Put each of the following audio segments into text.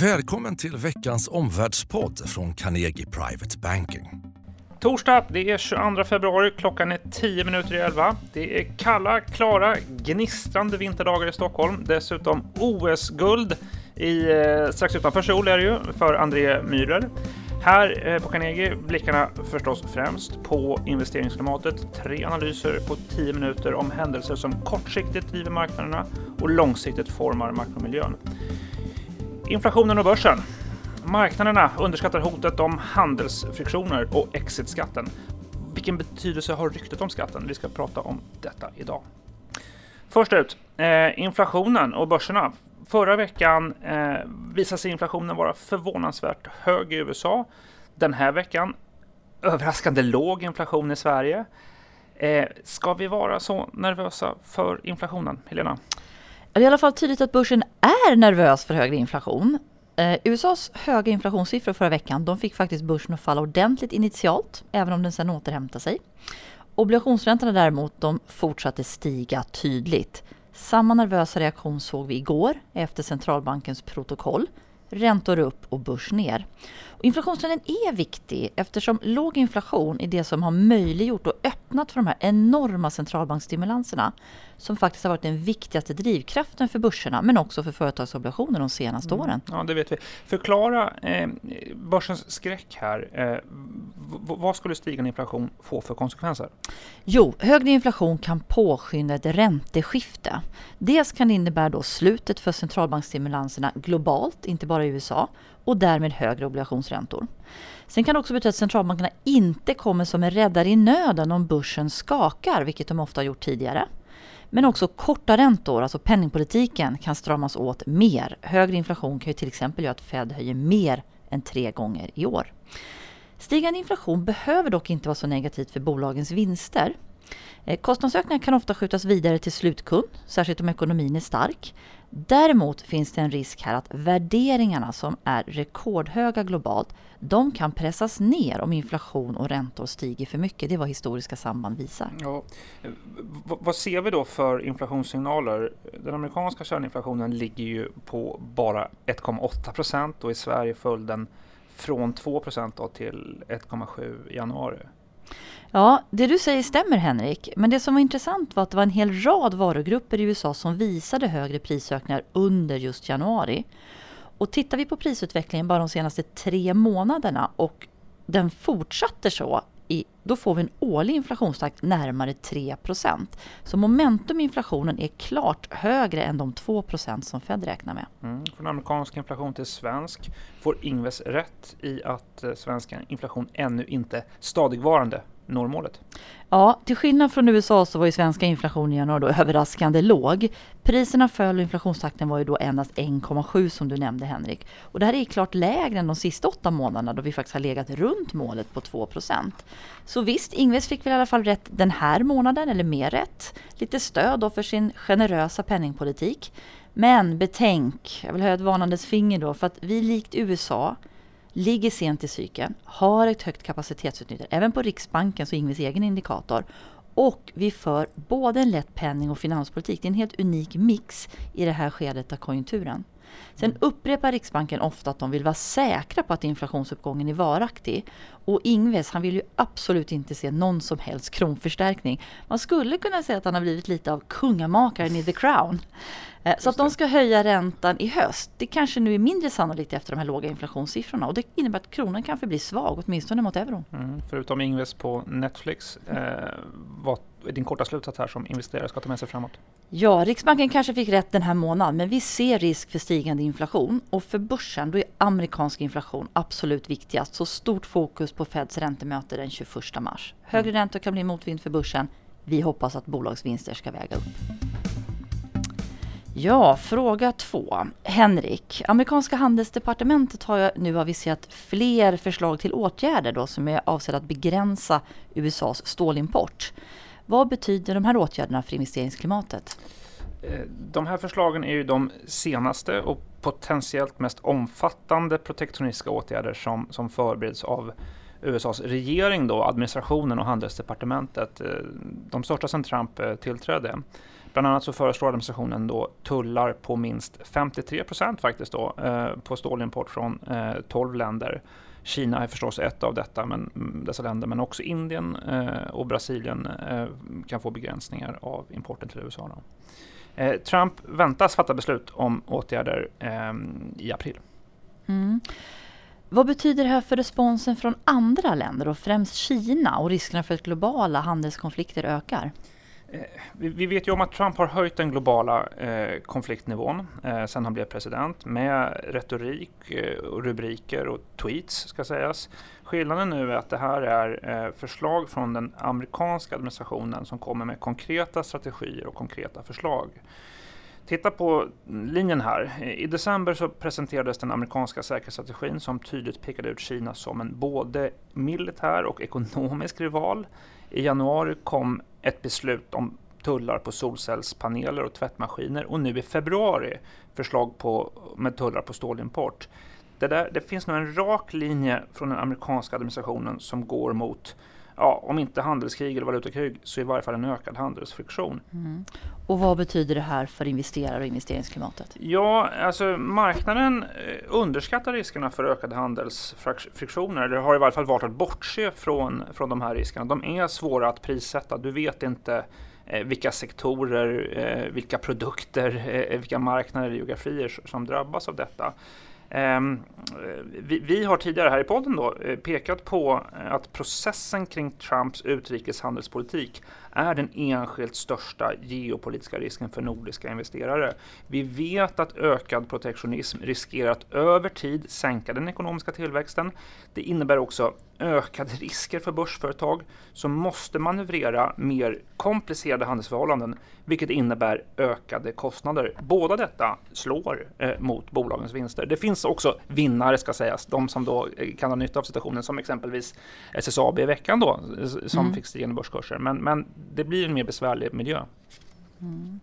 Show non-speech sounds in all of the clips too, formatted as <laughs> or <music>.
Välkommen till veckans omvärldspodd från Carnegie Private Banking. Torsdag, det är 22 februari, klockan är 10 minuter i 11. Det är kalla, klara, gnistrande vinterdagar i Stockholm. Dessutom OS-guld i, eh, strax utanför Seoul är det ju, för André Myhrer. Här eh, på Carnegie blickarna förstås främst på investeringsklimatet. Tre analyser på 10 minuter om händelser som kortsiktigt driver marknaderna och långsiktigt formar makromiljön. Inflationen och börsen. Marknaderna underskattar hotet om handelsfriktioner och exitskatten. Vilken betydelse har ryktet om skatten? Vi ska prata om detta idag. Först ut, eh, inflationen och börserna. Förra veckan eh, visade sig inflationen vara förvånansvärt hög i USA. Den här veckan överraskande låg inflation i Sverige. Eh, ska vi vara så nervösa för inflationen, Helena? Det är i alla fall tydligt att börsen är nervös för högre inflation. Eh, USAs höga inflationssiffror förra veckan de fick faktiskt börsen att falla ordentligt initialt, även om den sedan återhämtade sig. Obligationsräntorna däremot de fortsatte stiga tydligt. Samma nervösa reaktion såg vi igår efter centralbankens protokoll. Räntor upp och börs ner. Inflationstrenden är viktig eftersom låg inflation är det som har möjliggjort och öppnat för de här enorma centralbanksstimulanserna som faktiskt har varit den viktigaste drivkraften för börserna men också för företagsobligationer de senaste mm. åren. Ja, det vet vi. Förklara eh, börsens skräck här. Eh, vad skulle stigande inflation få för konsekvenser? Jo, högre inflation kan påskynda ett ränteskifte. Dels kan det innebära då slutet för centralbanksstimulanserna globalt, inte bara i USA, och därmed högre obligationsräntor. Sen kan det också betyda att centralbankerna inte kommer som en räddare i nöden om börsen skakar, vilket de ofta har gjort tidigare. Men också korta räntor, alltså penningpolitiken, kan stramas åt mer. Högre inflation kan ju till exempel göra att Fed höjer mer än tre gånger i år. Stigande inflation behöver dock inte vara så negativt för bolagens vinster. Eh, kostnadsökningar kan ofta skjutas vidare till slutkund, särskilt om ekonomin är stark. Däremot finns det en risk här att värderingarna som är rekordhöga globalt, de kan pressas ner om inflation och räntor stiger för mycket. Det är vad historiska samband visar. Ja. Eh, vad ser vi då för inflationssignaler? Den amerikanska kärninflationen ligger ju på bara 1,8 procent och i Sverige föll den från 2 procent till 1,7 i januari. Ja, det du säger stämmer Henrik. Men det som var intressant var att det var en hel rad varugrupper i USA som visade högre prisökningar under just januari. Och tittar vi på prisutvecklingen bara de senaste tre månaderna och den fortsatte så i, då får vi en årlig inflationstakt närmare 3% Så momentum i inflationen är klart högre än de 2% som Fed räknar med. Mm, från amerikansk inflation till svensk. Får Ingves rätt i att eh, svensk inflation ännu inte stadigvarande når målet? Ja, till skillnad från USA så var ju svenska inflationen i januari då överraskande låg. Priserna föll och inflationstakten var ju då endast 1,7 som du nämnde Henrik. Och det här är klart lägre än de sista åtta månaderna då vi faktiskt har legat runt målet på 2% Så visst, Ingves fick väl i alla fall rätt den här månaden, eller mer rätt. Lite stöd då för sin generösa penningpolitik. Men betänk, jag vill höja ett varnandes finger då, för att vi likt USA ligger sent i cykeln, har ett högt kapacitetsutnyttjande, även på Riksbankens och Ingves egen indikator. Och vi för både en lätt penning och finanspolitik. Det är en helt unik mix i det här skedet av konjunkturen. Sen mm. upprepar Riksbanken ofta att de vill vara säkra på att inflationsuppgången är varaktig. Och Ingves han vill ju absolut inte se någon som helst kronförstärkning. Man skulle kunna säga att han har blivit lite av kungamakaren i The Crown. Eh, så att de ska höja räntan i höst, det kanske nu är mindre sannolikt efter de här låga inflationssiffrorna och det innebär att kronan kanske blir svag, åtminstone mot euron. Mm, förutom Ingves på Netflix, eh, vad är din korta slutsats här som investerare ska ta med sig framåt? Ja, Riksbanken kanske fick rätt den här månaden, men vi ser risk för stigande inflation och för börsen då är amerikansk inflation absolut viktigast. Så stort fokus på Feds räntemöte den 21 mars. Högre mm. räntor kan bli motvind för börsen. Vi hoppas att bolagsvinster ska väga upp. Ja, fråga två. Henrik, amerikanska handelsdepartementet har nu aviserat fler förslag till åtgärder då som är avsedda att begränsa USAs stålimport. Vad betyder de här åtgärderna för investeringsklimatet? Eh, de här förslagen är ju de senaste och potentiellt mest omfattande protektionistiska åtgärder som, som förbereds av USAs regering, då, administrationen och handelsdepartementet. Eh, de största sedan Trump eh, tillträdde. Bland annat så föreslår administrationen då tullar på minst 53 procent faktiskt då, eh, på stålimport från eh, 12 länder. Kina är förstås ett av detta, men, mm, dessa länder, men också Indien eh, och Brasilien eh, kan få begränsningar av importen till USA. Eh, Trump väntas fatta beslut om åtgärder eh, i april. Mm. Vad betyder det här för responsen från andra länder och främst Kina och riskerna för att globala handelskonflikter ökar? Eh, vi vet ju om att Trump har höjt den globala eh, konfliktnivån eh, sedan han blev president med retorik, eh, och rubriker och tweets ska sägas. Skillnaden nu är att det här är förslag från den amerikanska administrationen som kommer med konkreta strategier och konkreta förslag. Titta på linjen här. I december så presenterades den amerikanska säkerhetsstrategin som tydligt pekade ut Kina som en både militär och ekonomisk rival. I januari kom ett beslut om tullar på solcellspaneler och tvättmaskiner och nu i februari förslag på, med tullar på stålimport. Det, där, det finns nu en rak linje från den amerikanska administrationen som går mot ja, om inte handelskrig eller valutakrig så i varje fall en ökad handelsfriktion. Mm. Och vad betyder det här för investerare och investeringsklimatet? Ja, alltså marknaden eh, underskattar riskerna för ökade handelsfriktioner. eller har i varje fall valt att bortse från, från de här riskerna. De är svåra att prissätta. Du vet inte eh, vilka sektorer, eh, vilka produkter, eh, vilka marknader och geografier som drabbas av detta. Ehm, vi, vi, har tidigare här i podden då eh, pekat på att processen kring Trumps utrikeshandelspolitik är den enskilt största geopolitiska risken för nordiska investerare. Vi vet att ökad protektionism riskerar att över tid sänka den ekonomiska tillväxten. Det innebär också ökade <laughs> risker för börsföretag som måste manövrera mer komplicerade handelsförhållanden, vilket innebär ökade kostnader. Båda detta slår eh, mot bolagens vinster. Det finns också vinnare, ska sägas, de som då eh, kan ha nytta av situationen, som exempelvis SSAB i veckan då, som mm. fick stigande börskurser. Men, men det blir en mer besvärlig miljö. Mm.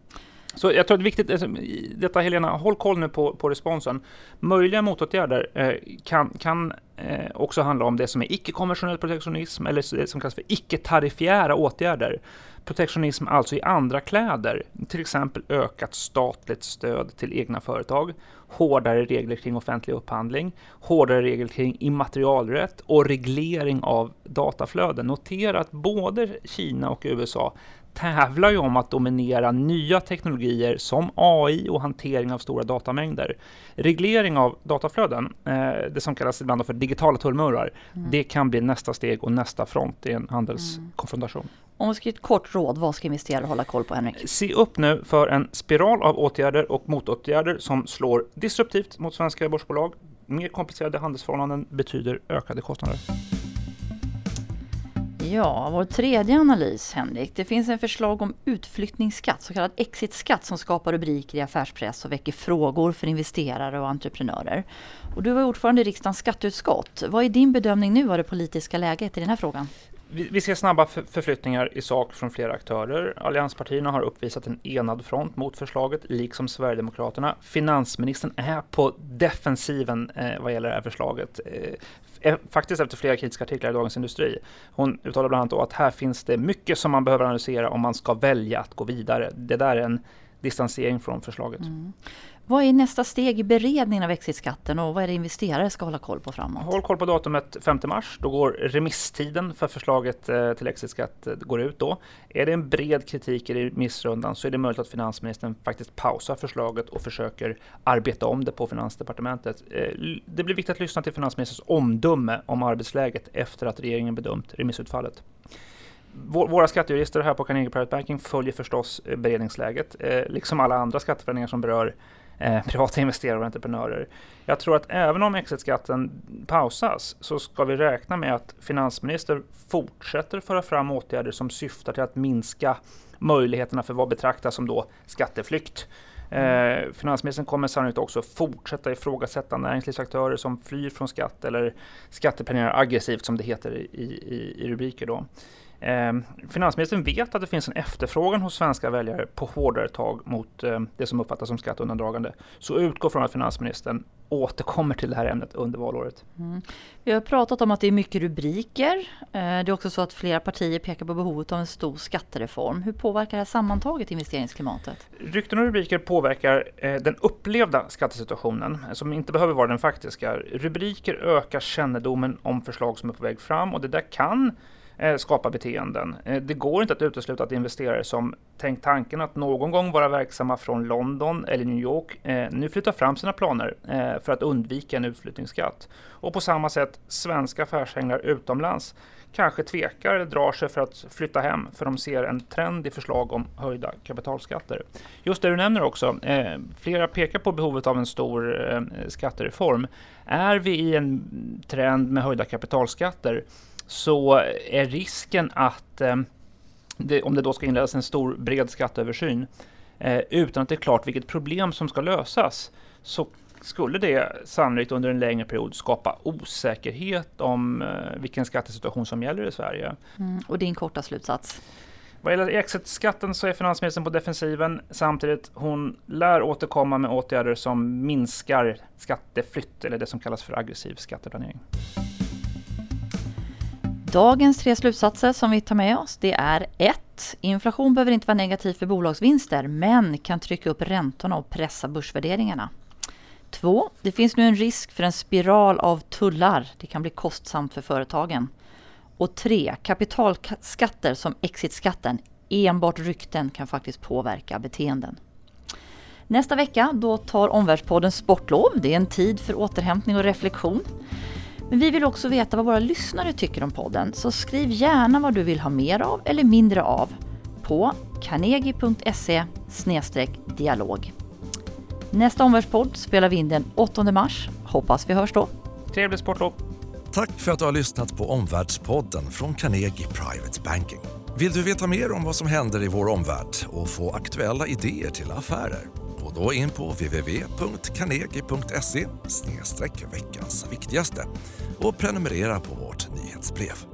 Så jag tror att det är viktigt, alltså, detta Helena, håll koll nu på, på responsen. Möjliga motåtgärder eh, kan, kan eh, också handlar om det som är icke-konventionell protektionism eller det som kallas för icke-tariffära åtgärder. Protektionism alltså i andra kläder, till exempel ökat statligt stöd till egna företag, hårdare regler kring offentlig upphandling, hårdare regler kring immaterialrätt och reglering av dataflöden. Notera att både Kina och USA tävlar ju om att dominera nya teknologier som AI och hantering av stora datamängder. Reglering av dataflöden, eh, det som kallas ibland för digitala tullmurar, mm. det kan bli nästa steg och nästa front i en handelskonfrontation. Mm. Om vi ska ge ett kort råd, vad ska investerare hålla koll på Henrik? Se upp nu för en spiral av åtgärder och motåtgärder som slår disruptivt mot svenska börsbolag. Mer komplicerade handelsförhållanden betyder ökade kostnader. Ja, vår tredje analys, Henrik. Det finns en förslag om utflyttningsskatt, så kallad exitskatt, som skapar rubriker i affärspress och väcker frågor för investerare och entreprenörer. Och du var ordförande i riksdagens skatteutskott. Vad är din bedömning nu av det politiska läget i den här frågan? Vi ser snabba förflyttningar i sak från flera aktörer. Allianspartierna har uppvisat en enad front mot förslaget, liksom Sverigedemokraterna. Finansministern är på defensiven eh, vad gäller det här förslaget. Eh, eh faktiskt efter flera kritiska artiklar i Dagens Industri. Hon uttalar bland annat att här finns det mycket som man behöver analysera om man ska välja att gå vidare. Det där är en distansering från förslaget. Mm. Vad är nästa steg i beredningen av exitskatten och vad är det investerare ska hålla koll på framåt? Håll koll på datumet 5 mars. Då går remisstiden för förslaget eh, till exitskatt eh, går ut då. Är det en bred kritik i remissrundan så är det möjligt att finansministern faktiskt pausar förslaget och försöker arbeta om det på Finansdepartementet. Eh, det blir viktigt att lyssna till finansministerns omdöme om arbetsläget efter att regeringen bedömt remissutfallet. Våra skattejurister här på Carnegie Private Banking följer förstås beredningsläget, liksom alla andra skatteförändringar som berör eh, <laughs> privata investerare och entreprenörer. Jag tror att även om exitskatten pausas så ska vi räkna med att finansministern fortsätter föra fram åtgärder som syftar till att minska möjligheterna för vad betraktas som då skatteflykt. Eh, finansministern kommer sannolikt också fortsätta ifrågasätta näringslivsaktörer som flyr från skatt eller skatteplanerar aggressivt som det heter i, i, i rubriker. Då. Eh, finansministern vet att det finns en efterfrågan hos svenska väljare på hårdare tag mot eh, det som uppfattas som skatteundandragande. Så utgå från att finansministern återkommer till det här ämnet under valåret. Mm. Vi har pratat om att det är mycket rubriker. Eh, det är också så att flera partier pekar på behovet av en stor skattereform. Hur påverkar det här sammantaget investeringsklimatet? Rykten och rubriker påverkar eh, den upplevda skattesituationen som inte behöver vara den faktiska. Rubriker ökar kännedomen om förslag som är på väg fram och det där kan Eh, skapa beteenden. Eh, det går inte att utesluta att investerare som tänkt tanken att någon gång vara verksamma från London eller New York eh, nu flyttar fram sina planer för att undvika en utflyttningsskatt. Och på samma sätt svenska affärsänglar utomlands kanske tvekar eller drar sig för att flytta hem för de ser en trend i förslag om höjda kapitalskatter. Just det du nämner också, eh, flera pekar på behovet av en stor eh, skattereform. Är vi i en trend med höjda kapitalskatter så är risken att eh, det, om det då ska inledas en stor bred skatteöversyn eh, utan att det är klart vilket problem som ska lösas så skulle det sannolikt under en längre period skapa osäkerhet om eh, vilken skattesituation som gäller i Sverige. Mm, och din korta slutsats? Vad gäller exitskatten så är finansministern på defensiven samtidigt. Hon lär återkomma med åtgärder som minskar skatteflytt eller det som kallas för aggressiv skatteplanering. Dagens tre slutsatser som vi tar med oss det är 1. Inflation behöver inte vara negativ för bolagsvinster men kan trycka upp räntorna och pressa börsvärderingarna. 2. Det finns nu en risk för en spiral av tullar. Det kan bli kostsamt för företagen. Och 3. Kapitalskatter som exitskatten, enbart rykten kan faktiskt påverka beteenden. Nästa vecka då tar Omvärldspodden sportlov. Det är en tid för återhämtning och reflektion. Men vi vill också veta vad våra lyssnare tycker om podden, så skriv gärna vad du vill ha mer av eller mindre av på carnegie.se dialog. Nästa omvärldspodd spelar vi in den 8 mars. Hoppas vi hörs då. Trevligt sportlov! Tack för att du har lyssnat på Omvärldspodden från Carnegie Private Banking. Vill du veta mer om vad som händer i vår omvärld och få aktuella idéer till affärer? Gå då in på www.carnegie.se veckans viktigaste och prenumerera på vårt nyhetsbrev.